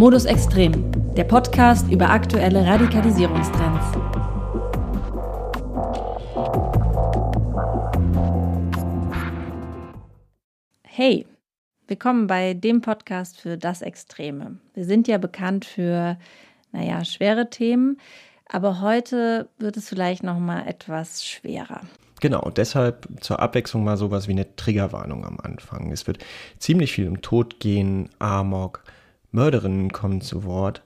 Modus Extrem, der Podcast über aktuelle Radikalisierungstrends. Hey, willkommen bei dem Podcast für das Extreme. Wir sind ja bekannt für, naja, schwere Themen, aber heute wird es vielleicht noch mal etwas schwerer. Genau, deshalb zur Abwechslung mal sowas wie eine Triggerwarnung am Anfang. Es wird ziemlich viel um Tod gehen, Amok, Mörderinnen kommen zu Wort.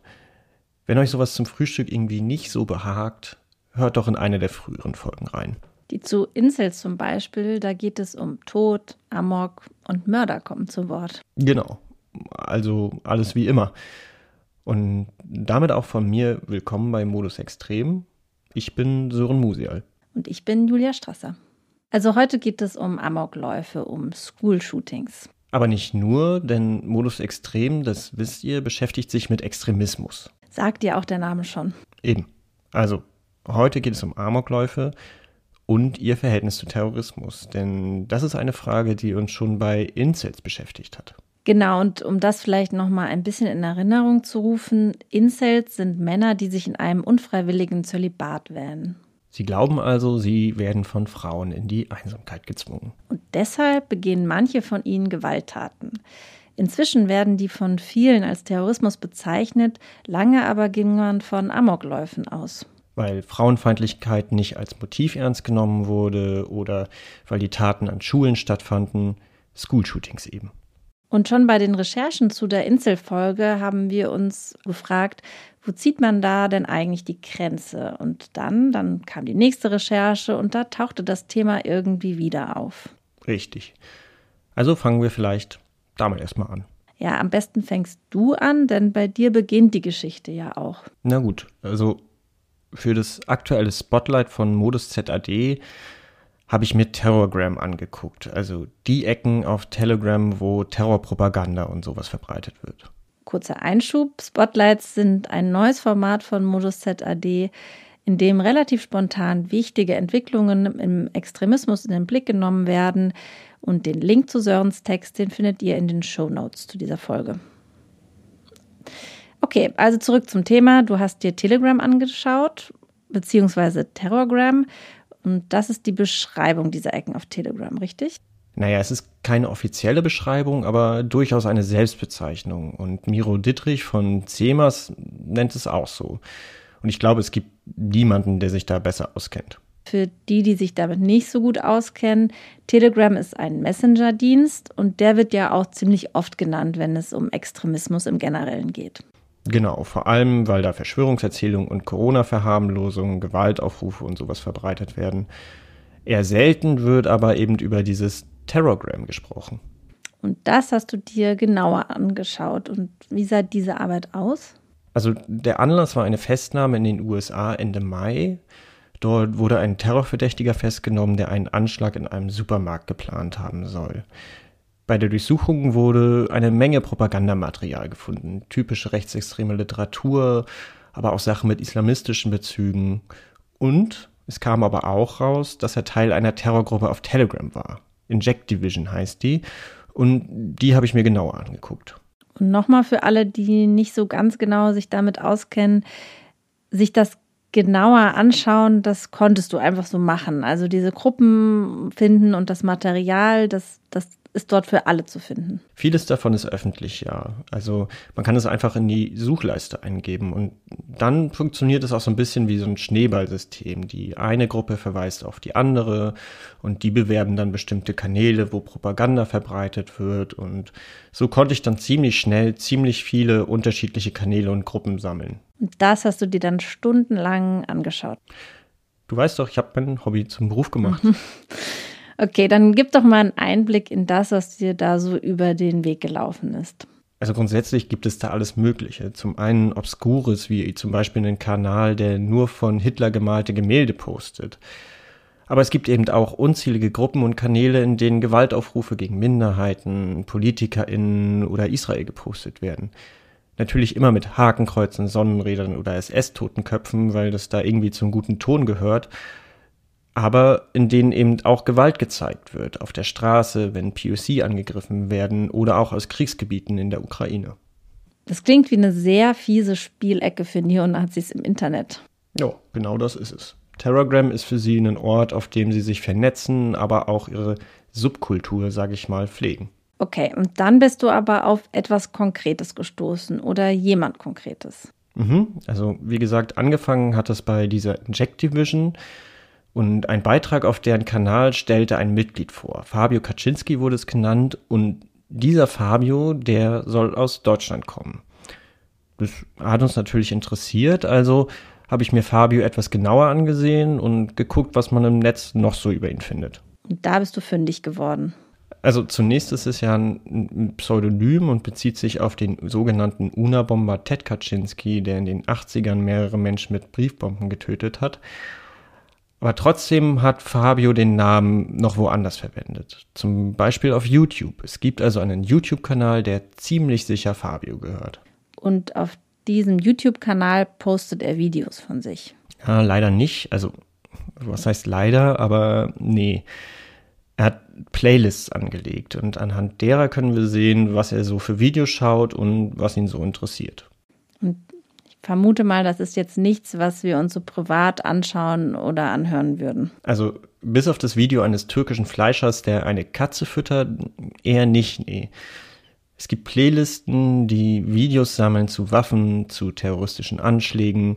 Wenn euch sowas zum Frühstück irgendwie nicht so behagt, hört doch in eine der früheren Folgen rein. Die zu Incels zum Beispiel, da geht es um Tod, Amok und Mörder kommen zu Wort. Genau, also alles wie immer. Und damit auch von mir willkommen bei Modus Extrem. Ich bin Sören Musial. Und ich bin Julia Strasser. Also heute geht es um Amokläufe, um School-Shootings. Aber nicht nur, denn Modus Extrem, das wisst ihr, beschäftigt sich mit Extremismus. Sagt dir auch der Name schon. Eben. Also, heute geht es um Amokläufe und ihr Verhältnis zu Terrorismus. Denn das ist eine Frage, die uns schon bei Incels beschäftigt hat. Genau, und um das vielleicht nochmal ein bisschen in Erinnerung zu rufen, Incels sind Männer, die sich in einem unfreiwilligen Zölibat wählen. Sie glauben also, sie werden von Frauen in die Einsamkeit gezwungen. Und deshalb begehen manche von ihnen Gewalttaten. Inzwischen werden die von vielen als Terrorismus bezeichnet, lange aber ging man von Amokläufen aus. Weil Frauenfeindlichkeit nicht als Motiv ernst genommen wurde oder weil die Taten an Schulen stattfanden, Schoolshootings eben. Und schon bei den Recherchen zu der Inselfolge haben wir uns gefragt, wo zieht man da denn eigentlich die Grenze? Und dann, dann kam die nächste Recherche und da tauchte das Thema irgendwie wieder auf. Richtig. Also fangen wir vielleicht damit erstmal an. Ja, am besten fängst du an, denn bei dir beginnt die Geschichte ja auch. Na gut, also für das aktuelle Spotlight von Modus ZAD habe ich mir Terrorgram angeguckt. Also die Ecken auf Telegram, wo Terrorpropaganda und sowas verbreitet wird. Kurzer Einschub. Spotlights sind ein neues Format von Modus ZAD, in dem relativ spontan wichtige Entwicklungen im Extremismus in den Blick genommen werden. Und den Link zu Sörens Text, den findet ihr in den Show Notes zu dieser Folge. Okay, also zurück zum Thema. Du hast dir Telegram angeschaut, beziehungsweise Terrorgram. Und das ist die Beschreibung dieser Ecken auf Telegram, richtig? Naja, es ist keine offizielle Beschreibung, aber durchaus eine Selbstbezeichnung. Und Miro Dittrich von CEMAS nennt es auch so. Und ich glaube, es gibt niemanden, der sich da besser auskennt. Für die, die sich damit nicht so gut auskennen, Telegram ist ein Messenger-Dienst und der wird ja auch ziemlich oft genannt, wenn es um Extremismus im Generellen geht. Genau, vor allem, weil da Verschwörungserzählungen und Corona-Verharmlosungen, Gewaltaufrufe und sowas verbreitet werden. Eher selten wird aber eben über dieses Terrorgram gesprochen. Und das hast du dir genauer angeschaut. Und wie sah diese Arbeit aus? Also der Anlass war eine Festnahme in den USA Ende Mai. Dort wurde ein Terrorverdächtiger festgenommen, der einen Anschlag in einem Supermarkt geplant haben soll. Bei der Durchsuchung wurde eine Menge Propagandamaterial gefunden, typische rechtsextreme Literatur, aber auch Sachen mit islamistischen Bezügen. Und es kam aber auch raus, dass er Teil einer Terrorgruppe auf Telegram war. Inject Division heißt die. Und die habe ich mir genauer angeguckt. Und nochmal für alle, die nicht so ganz genau sich damit auskennen, sich das genauer anschauen, das konntest du einfach so machen. Also diese Gruppen finden und das Material, das, das ist dort für alle zu finden. Vieles davon ist öffentlich, ja. Also man kann es einfach in die Suchleiste eingeben und dann funktioniert es auch so ein bisschen wie so ein Schneeballsystem. Die eine Gruppe verweist auf die andere und die bewerben dann bestimmte Kanäle, wo Propaganda verbreitet wird und so konnte ich dann ziemlich schnell ziemlich viele unterschiedliche Kanäle und Gruppen sammeln. Und das hast du dir dann stundenlang angeschaut. Du weißt doch, ich habe mein Hobby zum Beruf gemacht. Okay, dann gib doch mal einen Einblick in das, was dir da so über den Weg gelaufen ist. Also grundsätzlich gibt es da alles Mögliche. Zum einen Obskures, wie zum Beispiel einen Kanal, der nur von Hitler gemalte Gemälde postet. Aber es gibt eben auch unzählige Gruppen und Kanäle, in denen Gewaltaufrufe gegen Minderheiten, PolitikerInnen oder Israel gepostet werden. Natürlich immer mit Hakenkreuzen, Sonnenrädern oder SS-Totenköpfen, weil das da irgendwie zum guten Ton gehört aber in denen eben auch Gewalt gezeigt wird, auf der Straße, wenn POC angegriffen werden oder auch aus Kriegsgebieten in der Ukraine. Das klingt wie eine sehr fiese Spielecke für Neonazis im Internet. Ja, genau das ist es. Telegram ist für sie ein Ort, auf dem sie sich vernetzen, aber auch ihre Subkultur, sage ich mal, pflegen. Okay, und dann bist du aber auf etwas Konkretes gestoßen oder jemand Konkretes. Mhm, also wie gesagt, angefangen hat es bei dieser Inject Division und ein Beitrag auf deren Kanal stellte ein Mitglied vor. Fabio Kaczynski wurde es genannt und dieser Fabio, der soll aus Deutschland kommen. Das hat uns natürlich interessiert, also habe ich mir Fabio etwas genauer angesehen und geguckt, was man im Netz noch so über ihn findet. Und da bist du fündig geworden. Also zunächst ist es ja ein Pseudonym und bezieht sich auf den sogenannten Unabomber Ted Kaczynski, der in den 80ern mehrere Menschen mit Briefbomben getötet hat. Aber trotzdem hat Fabio den Namen noch woanders verwendet. Zum Beispiel auf YouTube. Es gibt also einen YouTube-Kanal, der ziemlich sicher Fabio gehört. Und auf diesem YouTube-Kanal postet er Videos von sich. Ja, leider nicht. Also, was heißt leider? Aber nee. Er hat Playlists angelegt und anhand derer können wir sehen, was er so für Videos schaut und was ihn so interessiert. Vermute mal, das ist jetzt nichts, was wir uns so privat anschauen oder anhören würden. Also bis auf das Video eines türkischen Fleischers, der eine Katze füttert, eher nicht, nee. Es gibt Playlisten, die Videos sammeln zu Waffen, zu terroristischen Anschlägen,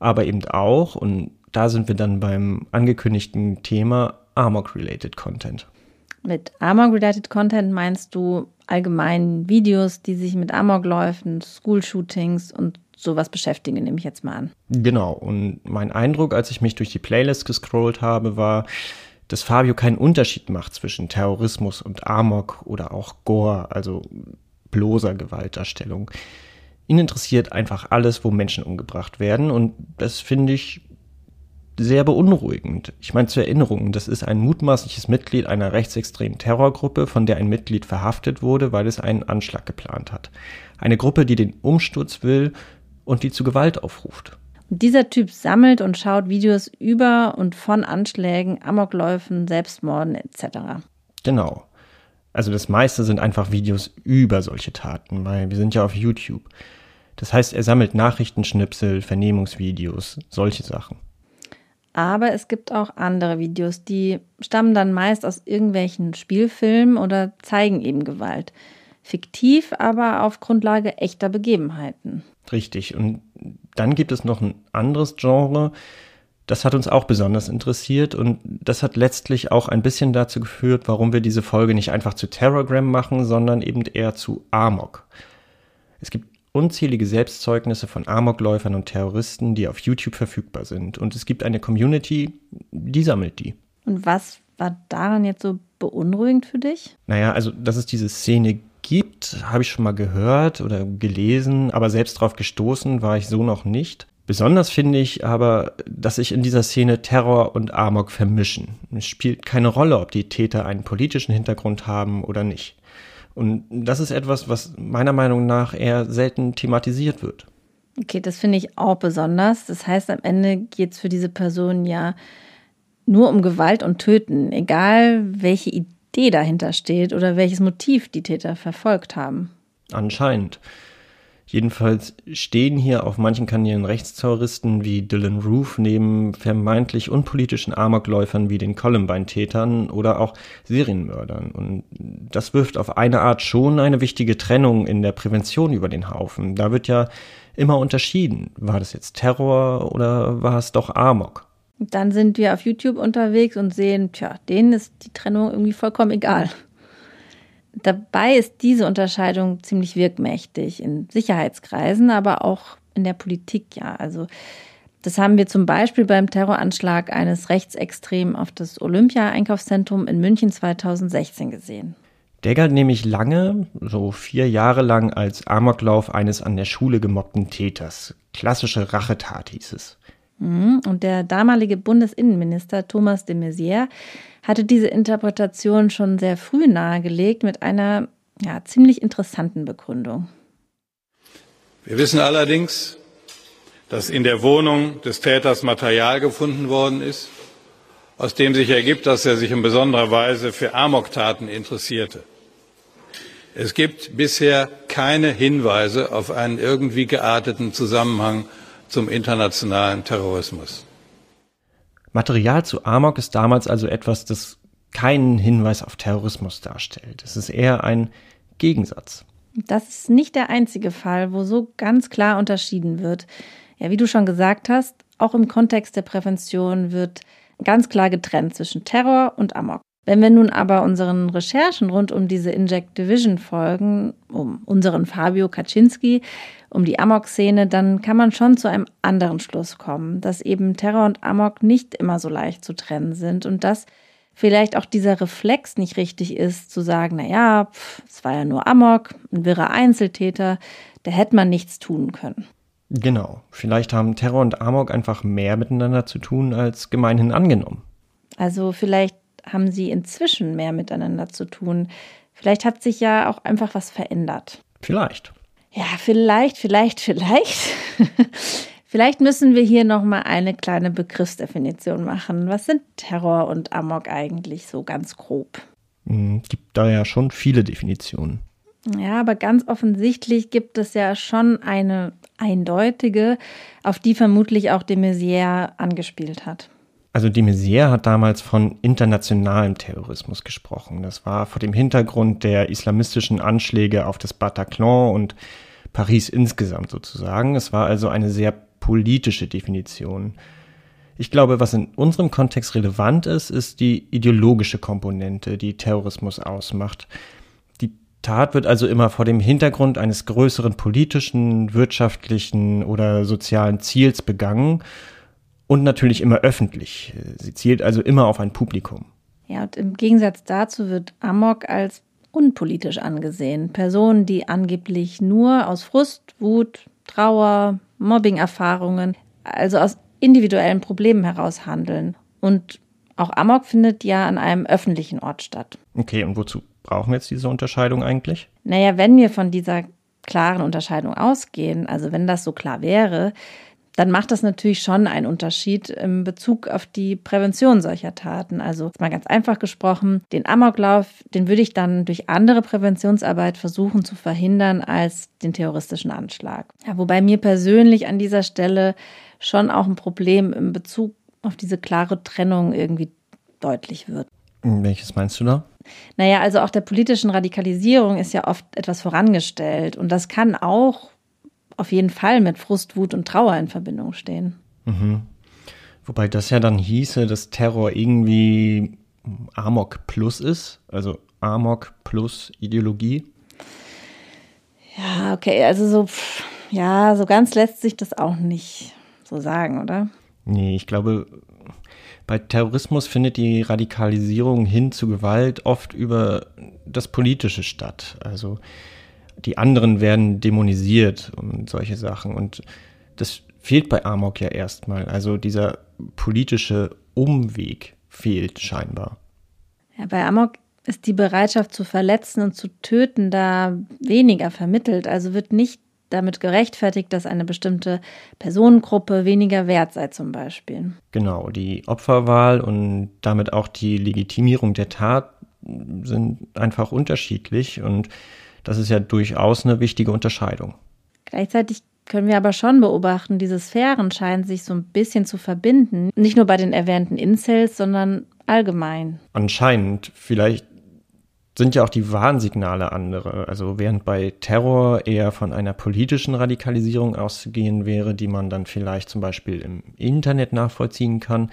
aber eben auch, und da sind wir dann beim angekündigten Thema, Amok-related Content. Mit Amok-related Content meinst du allgemein Videos, die sich mit Amokläufen, School-Shootings und sowas beschäftigen, nehme ich jetzt mal an. Genau. Und mein Eindruck, als ich mich durch die Playlist gescrollt habe, war, dass Fabio keinen Unterschied macht zwischen Terrorismus und Amok oder auch Gore, also bloßer Gewaltdarstellung. Ihn interessiert einfach alles, wo Menschen umgebracht werden und das finde ich sehr beunruhigend. Ich meine zur Erinnerung, das ist ein mutmaßliches Mitglied einer rechtsextremen Terrorgruppe, von der ein Mitglied verhaftet wurde, weil es einen Anschlag geplant hat. Eine Gruppe, die den Umsturz will und die zu Gewalt aufruft. dieser Typ sammelt und schaut Videos über und von Anschlägen, Amokläufen, Selbstmorden etc. Genau. Also das meiste sind einfach Videos über solche Taten, weil wir sind ja auf YouTube. Das heißt, er sammelt Nachrichtenschnipsel, Vernehmungsvideos, solche Sachen. Aber es gibt auch andere Videos, die stammen dann meist aus irgendwelchen Spielfilmen oder zeigen eben Gewalt. Fiktiv, aber auf Grundlage echter Begebenheiten. Richtig. Und dann gibt es noch ein anderes Genre, das hat uns auch besonders interessiert und das hat letztlich auch ein bisschen dazu geführt, warum wir diese Folge nicht einfach zu Terrorgram machen, sondern eben eher zu Amok. Es gibt unzählige Selbstzeugnisse von Amokläufern und Terroristen, die auf YouTube verfügbar sind. Und es gibt eine Community, die sammelt die. Und was war daran jetzt so beunruhigend für dich? Naja, also, dass es diese Szene habe ich schon mal gehört oder gelesen, aber selbst drauf gestoßen war ich so noch nicht. Besonders finde ich aber, dass sich in dieser Szene Terror und Amok vermischen. Es spielt keine Rolle, ob die Täter einen politischen Hintergrund haben oder nicht. Und das ist etwas, was meiner Meinung nach eher selten thematisiert wird. Okay, das finde ich auch besonders. Das heißt, am Ende geht es für diese Person ja nur um Gewalt und Töten, egal welche Idee dahinter steht oder welches Motiv die Täter verfolgt haben. Anscheinend. Jedenfalls stehen hier auf manchen Kanälen Rechtsterroristen wie Dylan Roof neben vermeintlich unpolitischen Amokläufern wie den Columbine-Tätern oder auch Serienmördern. Und das wirft auf eine Art schon eine wichtige Trennung in der Prävention über den Haufen. Da wird ja immer unterschieden. War das jetzt Terror oder war es doch Amok? Dann sind wir auf YouTube unterwegs und sehen, tja, denen ist die Trennung irgendwie vollkommen egal. Dabei ist diese Unterscheidung ziemlich wirkmächtig in Sicherheitskreisen, aber auch in der Politik, ja. Also das haben wir zum Beispiel beim Terroranschlag eines Rechtsextremen auf das Olympia-Einkaufszentrum in München 2016 gesehen. Der galt nämlich lange, so vier Jahre lang, als Amoklauf eines an der Schule gemobbten Täters. Klassische Rachetat hieß es. Mhm. Und der damalige Bundesinnenminister Thomas de Maizière hatte diese Interpretation schon sehr früh nahegelegt mit einer ja, ziemlich interessanten Begründung. Wir wissen allerdings, dass in der Wohnung des Täters Material gefunden worden ist, aus dem sich ergibt, dass er sich in besonderer Weise für Amoktaten interessierte. Es gibt bisher keine Hinweise auf einen irgendwie gearteten Zusammenhang zum internationalen Terrorismus. Material zu Amok ist damals also etwas, das keinen Hinweis auf Terrorismus darstellt. Es ist eher ein Gegensatz. Das ist nicht der einzige Fall, wo so ganz klar unterschieden wird. Ja, wie du schon gesagt hast, auch im Kontext der Prävention wird ganz klar getrennt zwischen Terror und Amok. Wenn wir nun aber unseren Recherchen rund um diese Inject Division folgen, um unseren Fabio Kaczynski, um die Amok-Szene, dann kann man schon zu einem anderen Schluss kommen, dass eben Terror und Amok nicht immer so leicht zu trennen sind und dass vielleicht auch dieser Reflex nicht richtig ist, zu sagen, na ja, es war ja nur Amok, ein wirrer Einzeltäter, da hätte man nichts tun können. Genau. Vielleicht haben Terror und Amok einfach mehr miteinander zu tun als gemeinhin angenommen. Also vielleicht haben sie inzwischen mehr miteinander zu tun. Vielleicht hat sich ja auch einfach was verändert. Vielleicht. Ja, vielleicht, vielleicht, vielleicht. vielleicht müssen wir hier noch mal eine kleine Begriffsdefinition machen. Was sind Terror und Amok eigentlich so ganz grob? Hm, gibt da ja schon viele Definitionen. Ja, aber ganz offensichtlich gibt es ja schon eine eindeutige, auf die vermutlich auch de Maizière angespielt hat. Also de Maizière hat damals von internationalem Terrorismus gesprochen. Das war vor dem Hintergrund der islamistischen Anschläge auf das Bataclan und Paris insgesamt sozusagen. Es war also eine sehr politische Definition. Ich glaube, was in unserem Kontext relevant ist, ist die ideologische Komponente, die Terrorismus ausmacht. Die Tat wird also immer vor dem Hintergrund eines größeren politischen, wirtschaftlichen oder sozialen Ziels begangen und natürlich immer öffentlich. Sie zielt also immer auf ein Publikum. Ja, und im Gegensatz dazu wird Amok als unpolitisch angesehen. Personen, die angeblich nur aus Frust, Wut, Trauer, Mobbing-Erfahrungen, also aus individuellen Problemen heraus handeln. Und auch Amok findet ja an einem öffentlichen Ort statt. Okay, und wozu brauchen wir jetzt diese Unterscheidung eigentlich? Naja, wenn wir von dieser klaren Unterscheidung ausgehen, also wenn das so klar wäre, dann macht das natürlich schon einen Unterschied im Bezug auf die Prävention solcher Taten. Also mal ganz einfach gesprochen, den Amoklauf, den würde ich dann durch andere Präventionsarbeit versuchen zu verhindern als den terroristischen Anschlag. Ja, wobei mir persönlich an dieser Stelle schon auch ein Problem im Bezug auf diese klare Trennung irgendwie deutlich wird. Welches meinst du da? Naja, also auch der politischen Radikalisierung ist ja oft etwas vorangestellt und das kann auch auf jeden Fall mit Frust, Wut und Trauer in Verbindung stehen. Mhm. Wobei das ja dann hieße, dass Terror irgendwie Amok plus ist, also Amok plus Ideologie. Ja, okay, also so, ja, so ganz lässt sich das auch nicht so sagen, oder? Nee, ich glaube, bei Terrorismus findet die Radikalisierung hin zu Gewalt oft über das Politische statt. Also die anderen werden dämonisiert und solche Sachen. Und das fehlt bei Amok ja erstmal. Also dieser politische Umweg fehlt scheinbar. Ja, bei Amok ist die Bereitschaft zu verletzen und zu töten da weniger vermittelt. Also wird nicht damit gerechtfertigt, dass eine bestimmte Personengruppe weniger wert sei zum Beispiel. Genau, die Opferwahl und damit auch die Legitimierung der Tat sind einfach unterschiedlich und das ist ja durchaus eine wichtige Unterscheidung. Gleichzeitig können wir aber schon beobachten, diese Sphären scheinen sich so ein bisschen zu verbinden. Nicht nur bei den erwähnten Incels, sondern allgemein. Anscheinend. Vielleicht sind ja auch die Warnsignale andere. Also während bei Terror eher von einer politischen Radikalisierung auszugehen wäre, die man dann vielleicht zum Beispiel im Internet nachvollziehen kann,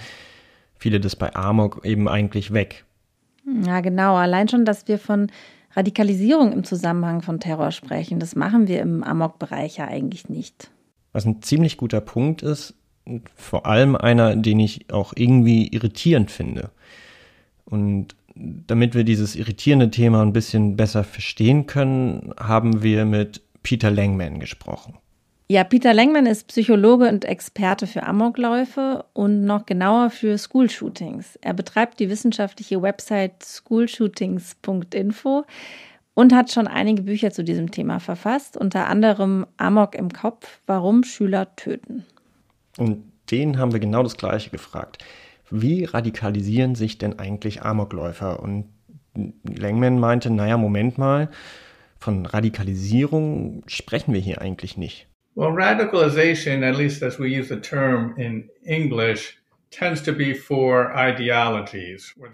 fiele das bei Amok eben eigentlich weg. Ja, genau. Allein schon, dass wir von Radikalisierung im Zusammenhang von Terror sprechen. Das machen wir im Amok-Bereich ja eigentlich nicht. Was ein ziemlich guter Punkt ist, vor allem einer, den ich auch irgendwie irritierend finde. Und damit wir dieses irritierende Thema ein bisschen besser verstehen können, haben wir mit Peter Langman gesprochen. Ja, Peter Langman ist Psychologe und Experte für Amokläufe und noch genauer für School-Shootings. Er betreibt die wissenschaftliche Website schoolshootings.info und hat schon einige Bücher zu diesem Thema verfasst, unter anderem Amok im Kopf, warum Schüler töten. Und den haben wir genau das Gleiche gefragt. Wie radikalisieren sich denn eigentlich Amokläufer? Und Langman meinte, naja, Moment mal, Von Radikalisierung sprechen wir hier eigentlich nicht. Well, radicalization, at least as we use the term in English,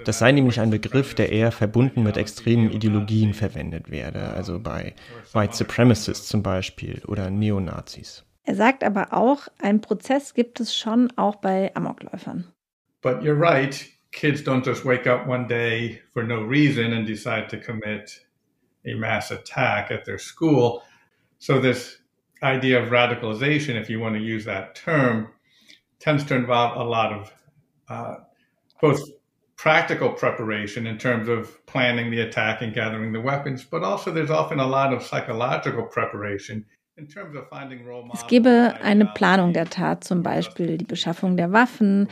das sei nämlich ein Begriff, der eher verbunden mit extremen Ideologien verwendet werde, also bei White Supremacists zum Beispiel oder Neonazis. Er sagt aber auch, ein Prozess gibt es schon auch bei Amokläufern. But you're right, kids don't just wake up one day for no reason and decide to commit a mass attack at their school. So this idea of radicalization, if you want to use that term, tends to involve a lot of uh, both practical preparation in terms of planning the attack and gathering the weapons, but also there's often a lot of psychological preparation. Es gebe eine Planung der Tat, zum Beispiel die Beschaffung der Waffen,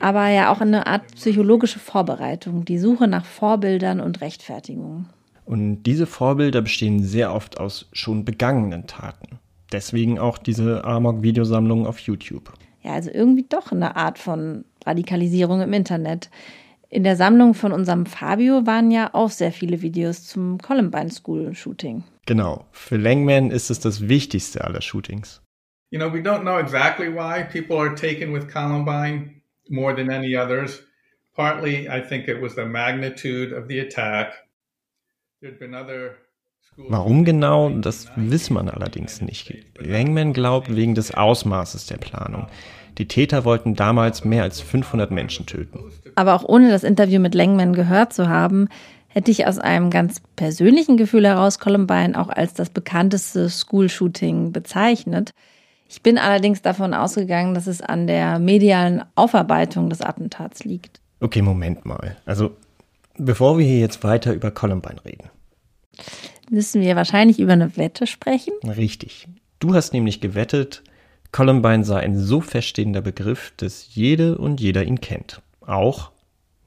aber ja auch eine Art psychologische Vorbereitung, die Suche nach Vorbildern und Rechtfertigungen. Und diese Vorbilder bestehen sehr oft aus schon begangenen Taten. Deswegen auch diese Amok-Videosammlung auf YouTube ja, also irgendwie doch eine Art von Radikalisierung im Internet. In der Sammlung von unserem Fabio waren ja auch sehr viele Videos zum Columbine School Shooting. Genau. Für Langman ist es das wichtigste aller Shootings. You know, we don't know exactly why people are taken with Columbine more than any others. Partly, I think it was the magnitude of the attack. There'd been other Warum genau, das wissen man allerdings nicht. Langman glaubt wegen des Ausmaßes der Planung. Die Täter wollten damals mehr als 500 Menschen töten. Aber auch ohne das Interview mit Langman gehört zu haben, hätte ich aus einem ganz persönlichen Gefühl heraus Columbine auch als das bekannteste School-Shooting bezeichnet. Ich bin allerdings davon ausgegangen, dass es an der medialen Aufarbeitung des Attentats liegt. Okay, Moment mal. Also, bevor wir hier jetzt weiter über Columbine reden. Müssen wir wahrscheinlich über eine Wette sprechen? Richtig. Du hast nämlich gewettet, Columbine sei ein so feststehender Begriff, dass jede und jeder ihn kennt. Auch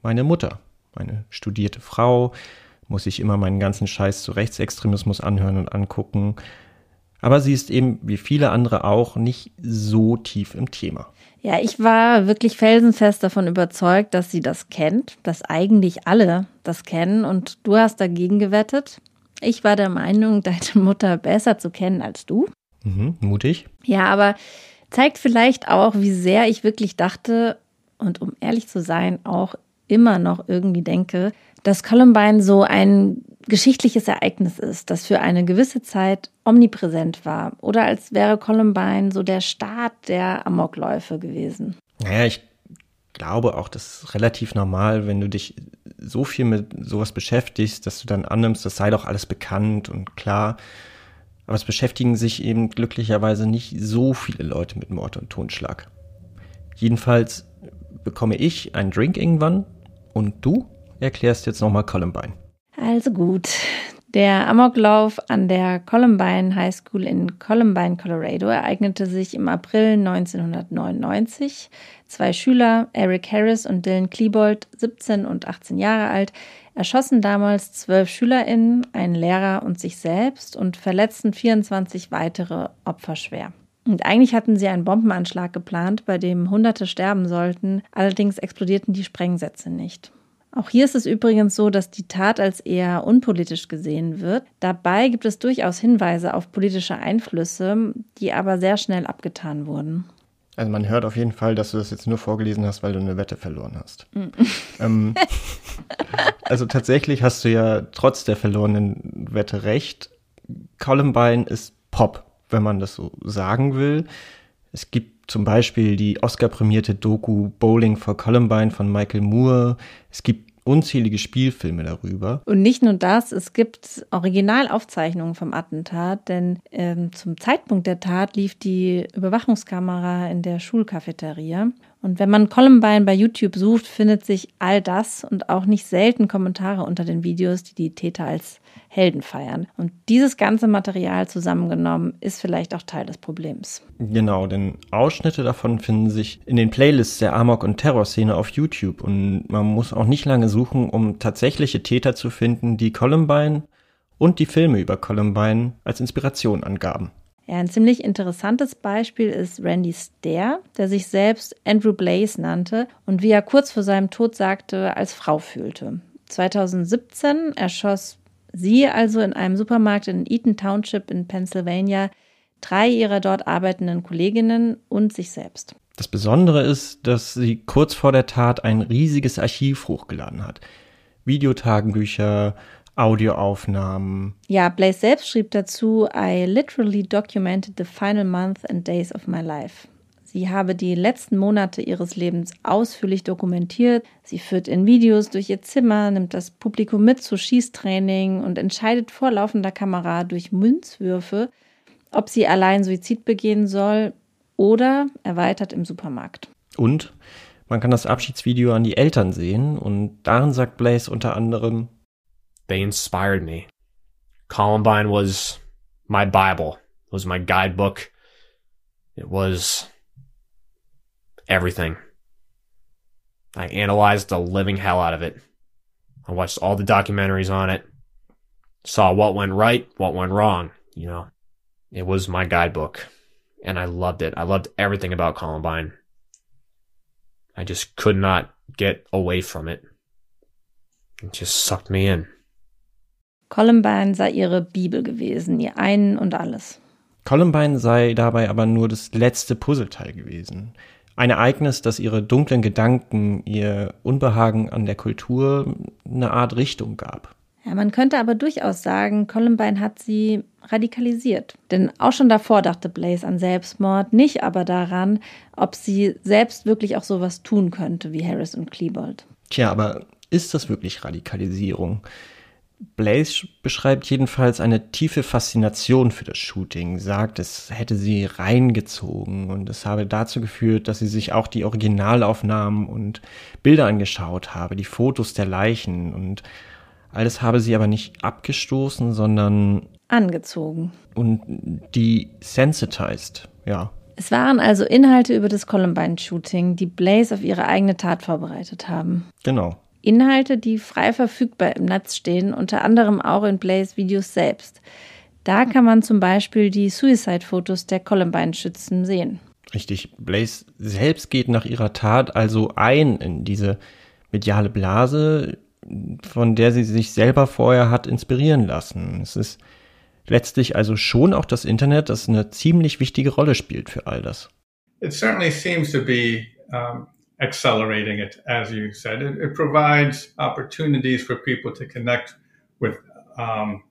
meine Mutter, meine studierte Frau, muss sich immer meinen ganzen Scheiß zu Rechtsextremismus anhören und angucken. Aber sie ist eben, wie viele andere auch, nicht so tief im Thema. Ja, ich war wirklich felsenfest davon überzeugt, dass sie das kennt, dass eigentlich alle das kennen und du hast dagegen gewettet. Ich war der Meinung, deine Mutter besser zu kennen als du. Mhm, mutig. Ja, aber zeigt vielleicht auch, wie sehr ich wirklich dachte und um ehrlich zu sein, auch immer noch irgendwie denke, dass Columbine so ein geschichtliches Ereignis ist, das für eine gewisse Zeit omnipräsent war. Oder als wäre Columbine so der Start der Amokläufe gewesen. Naja, ich glaube auch, das ist relativ normal, wenn du dich so viel mit sowas beschäftigst, dass du dann annimmst, das sei doch alles bekannt und klar. Aber es beschäftigen sich eben glücklicherweise nicht so viele Leute mit Mord und Totschlag. Jedenfalls bekomme ich einen Drink irgendwann und du erklärst jetzt nochmal Columbine. Also gut. Der Amoklauf an der Columbine High School in Columbine, Colorado ereignete sich im April 1999. Zwei Schüler, Eric Harris und Dylan Klebold, 17 und 18 Jahre alt, erschossen damals zwölf SchülerInnen, einen Lehrer und sich selbst und verletzten 24 weitere Opfer schwer. Und eigentlich hatten sie einen Bombenanschlag geplant, bei dem Hunderte sterben sollten, allerdings explodierten die Sprengsätze nicht. Auch hier ist es übrigens so, dass die Tat als eher unpolitisch gesehen wird. Dabei gibt es durchaus Hinweise auf politische Einflüsse, die aber sehr schnell abgetan wurden. Also man hört auf jeden Fall, dass du das jetzt nur vorgelesen hast, weil du eine Wette verloren hast. Mm. ähm, also tatsächlich hast du ja trotz der verlorenen Wette recht. Columbine ist Pop, wenn man das so sagen will. Es gibt zum Beispiel die Oscar-prämierte Doku Bowling for Columbine von Michael Moore. Es gibt unzählige Spielfilme darüber. Und nicht nur das, es gibt Originalaufzeichnungen vom Attentat, denn ähm, zum Zeitpunkt der Tat lief die Überwachungskamera in der Schulcafeteria. Und wenn man Columbine bei YouTube sucht, findet sich all das und auch nicht selten Kommentare unter den Videos, die die Täter als Helden feiern. Und dieses ganze Material zusammengenommen ist vielleicht auch Teil des Problems. Genau, denn Ausschnitte davon finden sich in den Playlists der Amok- und Terrorszene auf YouTube. Und man muss auch nicht lange suchen, um tatsächliche Täter zu finden, die Columbine und die Filme über Columbine als Inspiration angaben. Ja, ein ziemlich interessantes Beispiel ist Randy Stair, der sich selbst Andrew Blaze nannte und wie er kurz vor seinem Tod sagte, als Frau fühlte. 2017 erschoss Sie also in einem Supermarkt in Eaton Township in Pennsylvania, drei ihrer dort arbeitenden Kolleginnen und sich selbst. Das Besondere ist, dass sie kurz vor der Tat ein riesiges Archiv hochgeladen hat. Videotagebücher, Audioaufnahmen. Ja, Blaze selbst schrieb dazu, I literally documented the final month and days of my life. Sie habe die letzten Monate ihres Lebens ausführlich dokumentiert. Sie führt in Videos durch ihr Zimmer, nimmt das Publikum mit zu Schießtraining und entscheidet vor laufender Kamera durch Münzwürfe, ob sie allein Suizid begehen soll oder erweitert im Supermarkt. Und man kann das Abschiedsvideo an die Eltern sehen und darin sagt Blaze unter anderem, They inspired me. Columbine was my Bible, it was my guidebook. It was everything. I analyzed the living hell out of it. I watched all the documentaries on it, saw what went right, what went wrong, you know. It was my guidebook, and I loved it. I loved everything about Columbine. I just could not get away from it. It just sucked me in. Columbine sei ihre Bibel gewesen, ihr Ein und alles. Columbine sei dabei aber nur das letzte Puzzleteil gewesen. Ein Ereignis, das ihre dunklen Gedanken, ihr Unbehagen an der Kultur eine Art Richtung gab. Ja, man könnte aber durchaus sagen, Columbine hat sie radikalisiert. Denn auch schon davor dachte Blaze an Selbstmord, nicht aber daran, ob sie selbst wirklich auch sowas tun könnte wie Harris und Klebold. Tja, aber ist das wirklich Radikalisierung? Blaze beschreibt jedenfalls eine tiefe Faszination für das Shooting, sagt, es hätte sie reingezogen und es habe dazu geführt, dass sie sich auch die Originalaufnahmen und Bilder angeschaut habe, die Fotos der Leichen und alles habe sie aber nicht abgestoßen, sondern angezogen und die sensitized, ja. Es waren also Inhalte über das Columbine-Shooting, die Blaze auf ihre eigene Tat vorbereitet haben. Genau. Inhalte, die frei verfügbar im Netz stehen, unter anderem auch in Blaze Videos selbst. Da kann man zum Beispiel die Suicide-Fotos der Columbine-Schützen sehen. Richtig, Blaze selbst geht nach ihrer Tat also ein in diese mediale Blase, von der sie sich selber vorher hat inspirieren lassen. Es ist letztlich also schon auch das Internet, das eine ziemlich wichtige Rolle spielt für all das. It certainly seems to be um, accelerating it, as you said. It, it, provides opportunities for people to connect with um,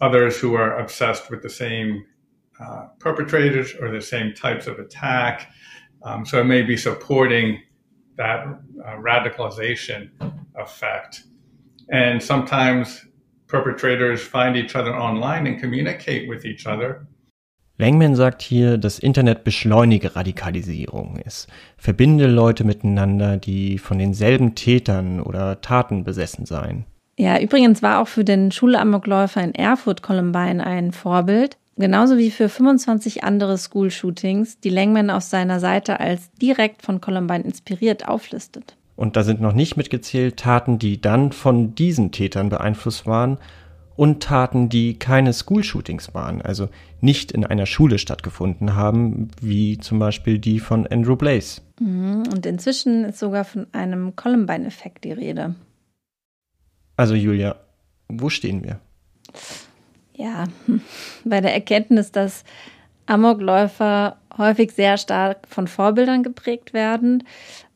others who are obsessed with the same uh, perpetrators or the same types of attack. Um, so it may be supporting that uh, radicalization effect. And sometimes perpetrators find each other online and communicate with each other. Langman sagt hier, das Internet beschleunige Radikalisierung. Es verbinde Leute miteinander, die von denselben Tätern oder Taten besessen seien. Ja, übrigens war auch für den Schulamokläufer in Erfurt Columbine ein Vorbild, genauso wie für 25 andere School-Shootings, die Langman auf seiner Seite als direkt von Columbine inspiriert auflistet. Und da sind noch nicht mitgezählt Taten, die dann von diesen Tätern beeinflusst waren und Taten, die keine School-Shootings waren, also nicht in einer Schule stattgefunden haben, wie zum Beispiel die von Andrew Blaze. Mhm, und inzwischen ist sogar von einem Columbine-Effekt die Rede. Also Julia, wo stehen wir? Ja, bei der Erkenntnis, dass Amokläufer häufig sehr stark von Vorbildern geprägt werden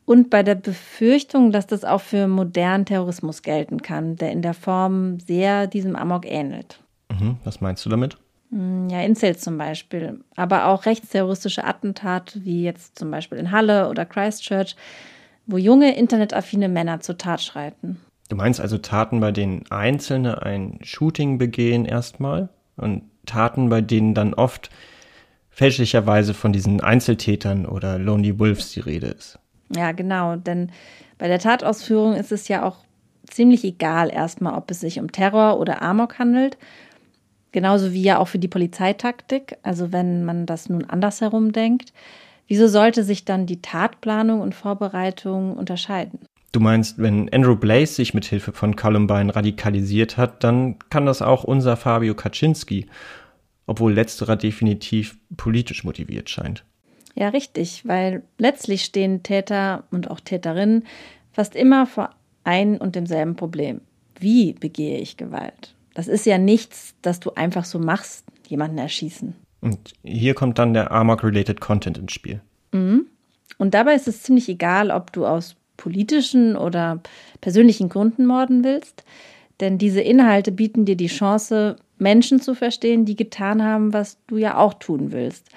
und bei der Befürchtung, dass das auch für modernen Terrorismus gelten kann, der in der Form sehr diesem Amok ähnelt. Mhm, was meinst du damit? Hm, ja, Incels zum Beispiel, aber auch rechtsterroristische Attentate, wie jetzt zum Beispiel in Halle oder Christchurch, wo junge internetaffine Männer zur Tat schreiten. Du meinst also Taten, bei denen Einzelne ein Shooting begehen erstmal und Taten, bei denen dann oft fälschlicherweise von diesen Einzeltätern oder Lonely Wolves die Rede ist. Ja, genau, denn bei der Tatausführung ist es ja auch ziemlich egal erstmal, ob es sich um Terror oder Amok handelt. Genauso wie ja auch für die Polizeitaktik, also wenn man das nun andersherum denkt. Wieso sollte sich dann die Tatplanung und Vorbereitung unterscheiden? Du meinst, wenn Andrew Blaze sich mit Hilfe von Columbine radikalisiert hat, dann kann das auch unser Fabio Kaczynski, obwohl letzterer definitiv politisch motiviert scheint. Ja, richtig, weil letztlich stehen Täter und auch Täterinnen fast immer vor ein und demselben Problem. Wie begehe ich Gewalt? Das ist ja nichts, das du einfach so machst, jemanden erschießen. Und hier kommt dann der Amok-related Content ins Spiel. Mhm. Und dabei ist es ziemlich egal, ob du aus politischen oder persönlichen Gründen morden willst. Denn diese Inhalte bieten dir die Chance, Menschen zu verstehen, die getan haben, was du ja auch tun willst.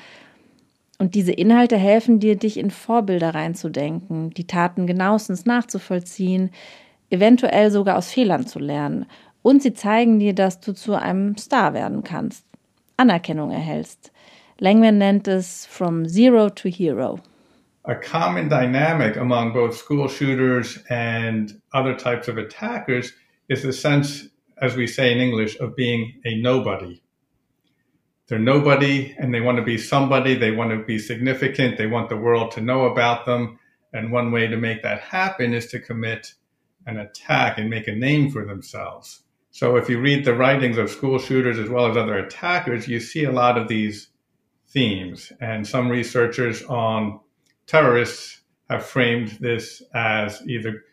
Und diese Inhalte helfen dir, dich in Vorbilder reinzudenken, die Taten genauestens nachzuvollziehen, eventuell sogar aus Fehlern zu lernen. Und sie zeigen dir, dass du zu einem Star werden kannst, Anerkennung erhältst. Langman nennt es From Zero to Hero. A common dynamic among both school shooters and other types of attackers is the sense, as we say in English, of being a nobody. They're nobody and they want to be somebody. They want to be significant. They want the world to know about them. And one way to make that happen is to commit an attack and make a name for themselves. So if you read the writings of school shooters as well as other attackers, you see a lot of these themes. And some researchers on terrorists have framed this as either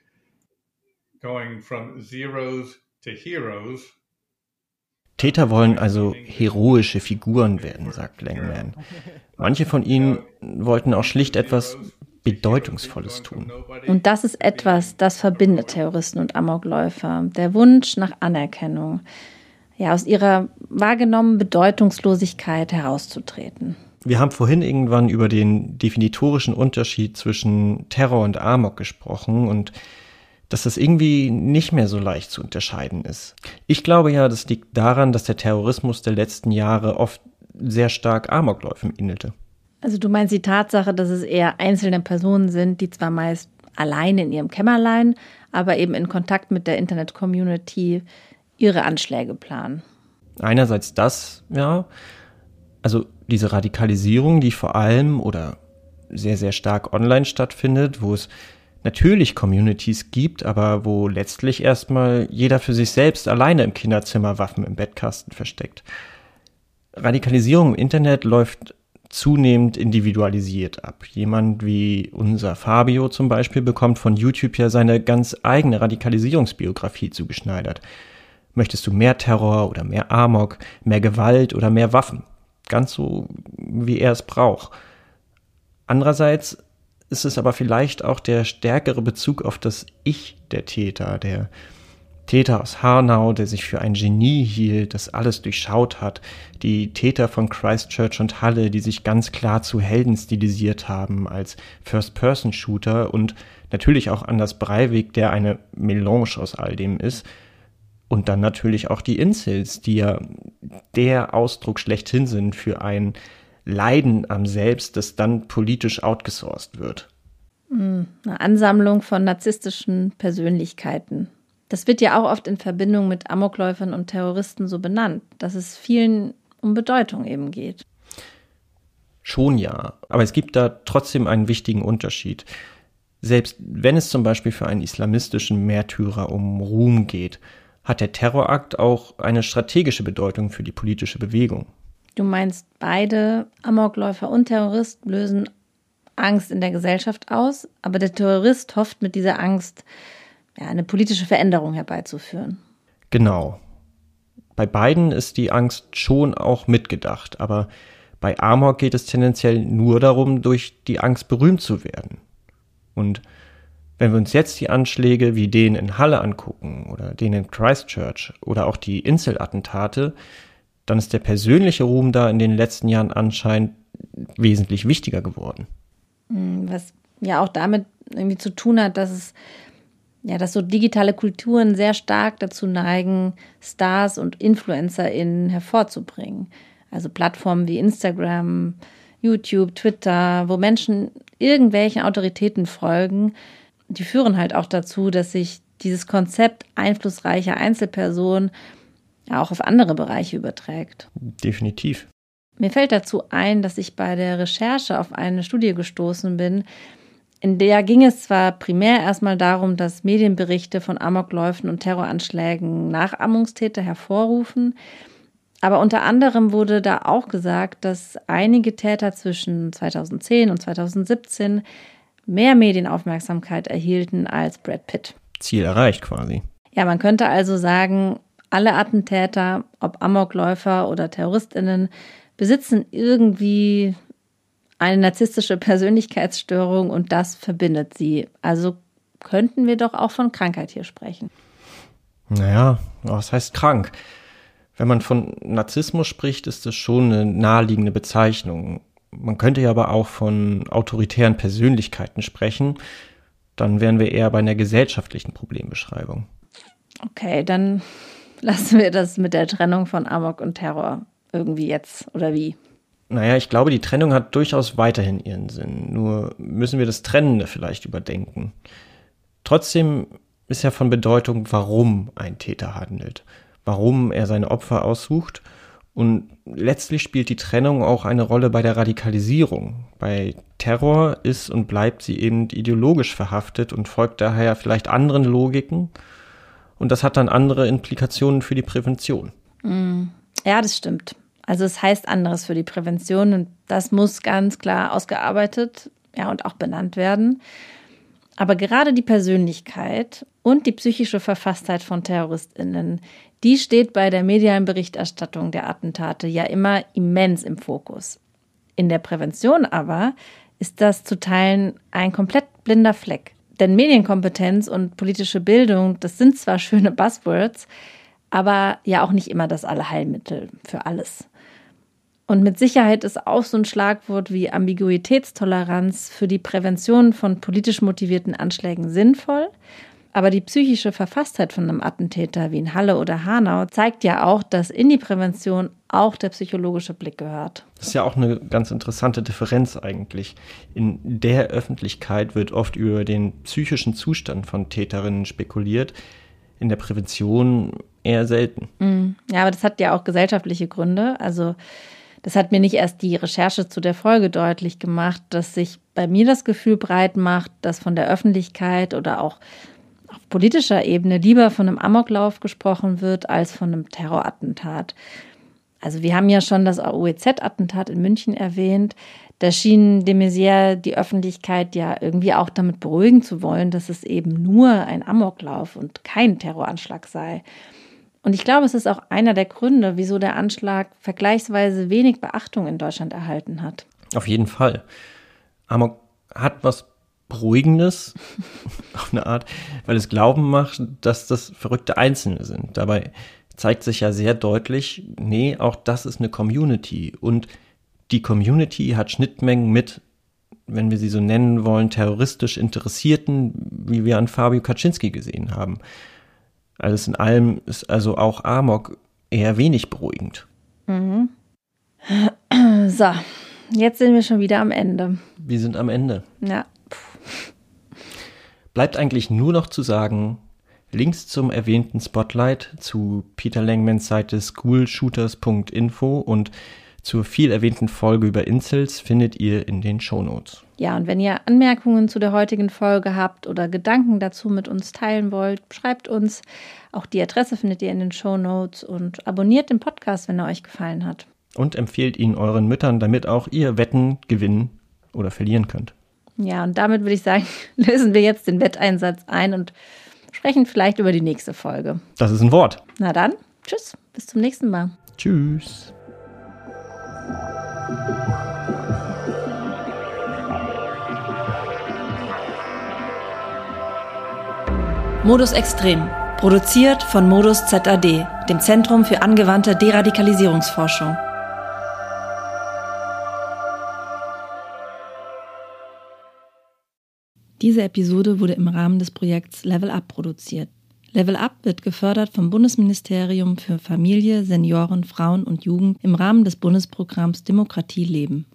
going from zeros to heroes. Täter wollen also heroische Figuren werden, sagt Langman. Manche von ihnen wollten auch schlicht etwas Bedeutungsvolles tun. Und das ist etwas, das verbindet Terroristen und Amokläufer. Der Wunsch nach Anerkennung. Ja, aus ihrer wahrgenommenen Bedeutungslosigkeit herauszutreten. Wir haben vorhin irgendwann über den definitorischen Unterschied zwischen Terror und Amok gesprochen und dass das irgendwie nicht mehr so leicht zu unterscheiden ist. Ich glaube ja, das liegt daran, dass der Terrorismus der letzten Jahre oft sehr stark Amokläufe ähnelte. Also du meinst die Tatsache, dass es eher einzelne Personen sind, die zwar meist allein in ihrem Kämmerlein, aber eben in Kontakt mit der Internet-Community ihre Anschläge planen. Einerseits das, ja. Also diese Radikalisierung, die vor allem oder sehr, sehr stark online stattfindet, wo es natürlich Communities gibt, aber wo letztlich erstmal jeder für sich selbst alleine im Kinderzimmer Waffen im Bettkasten versteckt. Radikalisierung im Internet läuft zunehmend individualisiert ab. Jemand wie unser Fabio zum Beispiel bekommt von YouTube ja seine ganz eigene Radikalisierungsbiografie zugeschneidert. Möchtest du mehr Terror oder mehr Amok, mehr Gewalt oder mehr Waffen? Ganz so, wie er es braucht. Andererseits ist es aber vielleicht auch der stärkere Bezug auf das Ich der Täter, der Täter aus Hanau, der sich für ein Genie hielt, das alles durchschaut hat, die Täter von Christchurch und Halle, die sich ganz klar zu Helden stilisiert haben als First-Person-Shooter und natürlich auch Anders Breivik, der eine Melange aus all dem ist. Und dann natürlich auch die Incels, die ja der Ausdruck schlechthin sind für ein Leiden am Selbst, das dann politisch outgesourced wird. Hm, eine Ansammlung von narzisstischen Persönlichkeiten. Das wird ja auch oft in Verbindung mit Amokläufern und Terroristen so benannt, dass es vielen um Bedeutung eben geht. Schon ja, aber es gibt da trotzdem einen wichtigen Unterschied. Selbst wenn es zum Beispiel für einen islamistischen Märtyrer um Ruhm geht, hat der Terrorakt auch eine strategische Bedeutung für die politische Bewegung. Du meinst, beide Amokläufer und Terrorist lösen Angst in der Gesellschaft aus, aber der Terrorist hofft mit dieser Angst ja, eine politische Veränderung herbeizuführen. Genau. Bei beiden ist die Angst schon auch mitgedacht, aber bei Amok geht es tendenziell nur darum, durch die Angst berühmt zu werden. Und wenn wir uns jetzt die Anschläge wie den in Halle angucken oder den in Christchurch oder auch die Insel-Attentate, dann ist der persönliche Ruhm da in den letzten Jahren anscheinend wesentlich wichtiger geworden. Hm, was ja auch damit irgendwie zu tun hat, dass es ja, dass so digitale Kulturen sehr stark dazu neigen, Stars und InfluencerInnen hervorzubringen. Also Plattformen wie Instagram, YouTube, Twitter, wo Menschen irgendwelchen Autoritäten folgen, die führen halt auch dazu, dass sich dieses Konzept einflussreicher Einzelpersonen ja auch auf andere Bereiche überträgt. Definitiv. Mir fällt dazu ein, dass ich bei der Recherche auf eine Studie gestoßen bin, in der ging es zwar primär erstmal darum, dass Medienberichte von Amokläufen und Terroranschlägen Nachahmungstäter hervorrufen, aber unter anderem wurde da auch gesagt, dass einige Täter zwischen 2010 und 2017 mehr Medienaufmerksamkeit erhielten als Brad Pitt. Ziel erreicht quasi. Ja, man könnte also sagen, Alle Attentäter, ob Amokläufer oder Terroristinnen, besitzen irgendwie eine narzisstische Persönlichkeitsstörung und das verbindet sie. Also könnten wir doch auch von Krankheit hier sprechen. Naja, was heißt krank? Wenn man von Narzissmus spricht, ist das schon eine naheliegende Bezeichnung. Man könnte ja aber auch von autoritären Persönlichkeiten sprechen. Dann wären wir eher bei einer gesellschaftlichen Problembeschreibung. Okay, dann lassen wir das mit der Trennung von Amok und Terror irgendwie jetzt oder wie? Naja, ich glaube, die Trennung hat durchaus weiterhin ihren Sinn. Nur müssen wir das Trennende vielleicht überdenken. Trotzdem ist ja von Bedeutung, warum ein Täter handelt, warum er seine Opfer aussucht. Und letztlich spielt die Trennung auch eine Rolle bei der Radikalisierung. Bei Terror ist und bleibt sie eben ideologisch verhaftet und folgt daher vielleicht anderen Logiken. Und das hat dann andere Implikationen für die Prävention. Mm. Ja, das stimmt. Also es heißt anderes für die Prävention und das muss ganz klar ausgearbeitet ja, und auch benannt werden. Aber gerade die Persönlichkeit und die psychische Verfasstheit von Terroristinnen, die steht bei der medialen Berichterstattung der Attentate ja immer immens im Fokus. In der Prävention aber ist das zu Teilen ein komplett blinder Fleck. Denn Medienkompetenz und politische Bildung, das sind zwar schöne Buzzwords, aber ja auch nicht immer das Allheilmittel für alles. Und mit Sicherheit ist auch so ein Schlagwort wie Ambiguitätstoleranz für die Prävention von politisch motivierten Anschlägen sinnvoll. Aber die psychische Verfasstheit von einem Attentäter wie in Halle oder Hanau zeigt ja auch, dass in die Prävention auch der psychologische Blick gehört. Das ist ja auch eine ganz interessante Differenz eigentlich. In der Öffentlichkeit wird oft über den psychischen Zustand von Täterinnen spekuliert, in der Prävention eher selten. Mm, ja, aber das hat ja auch gesellschaftliche Gründe. Also das hat mir nicht erst die Recherche zu der Folge deutlich gemacht, dass sich bei mir das Gefühl breit macht, dass von der Öffentlichkeit oder auch auf politischer Ebene lieber von einem Amoklauf gesprochen wird als von einem Terrorattentat. Also wir haben ja schon das OEZ-Attentat in München erwähnt. Da schien de Maizière die Öffentlichkeit ja irgendwie auch damit beruhigen zu wollen, dass es eben nur ein Amoklauf und kein Terroranschlag sei. Und ich glaube, es ist auch einer der Gründe, wieso der Anschlag vergleichsweise wenig Beachtung in Deutschland erhalten hat. Auf jeden Fall. Amok hat was Beruhigendes auf eine Art, weil es Glauben macht, dass das verrückte Einzelne sind. Dabei zeigt sich ja sehr deutlich, nee, auch das ist eine Community. Und die Community hat Schnittmengen mit, wenn wir sie so nennen wollen, terroristisch Interessierten, wie wir an Fabio Kaczynski gesehen haben. Alles in allem ist also auch Amok eher wenig beruhigend. Mhm. So, jetzt sind wir schon wieder am Ende. Wir sind am Ende. Ja. Bleibt eigentlich nur noch zu sagen, Links zum erwähnten Spotlight zu Peter Langmans Seite schoolshooters.info und zur viel erwähnten Folge über Incels findet ihr in den Shownotes. Ja, und wenn ihr Anmerkungen zu der heutigen Folge habt oder Gedanken dazu mit uns teilen wollt, schreibt uns. Auch die Adresse findet ihr in den Shownotes und abonniert den Podcast, wenn er euch gefallen hat. Und empfehlt ihn euren Müttern, damit auch ihr Wetten gewinnen oder verlieren könnt. Ja, und damit würde ich sagen, lösen wir jetzt den Wetteinsatz ein und sprechen vielleicht über die nächste Folge. Das ist ein Wort. Na dann, tschüss, bis zum nächsten Mal. Tschüss. Modus Extrem. Produziert von Modus ZAD, dem Zentrum für angewandte Deradikalisierungsforschung. Diese Episode wurde im Rahmen des Projekts Level Up produziert. Level Up wird gefördert vom Bundesministerium für Familie, Senioren, Frauen und Jugend im Rahmen des Bundesprogramms Demokratie leben.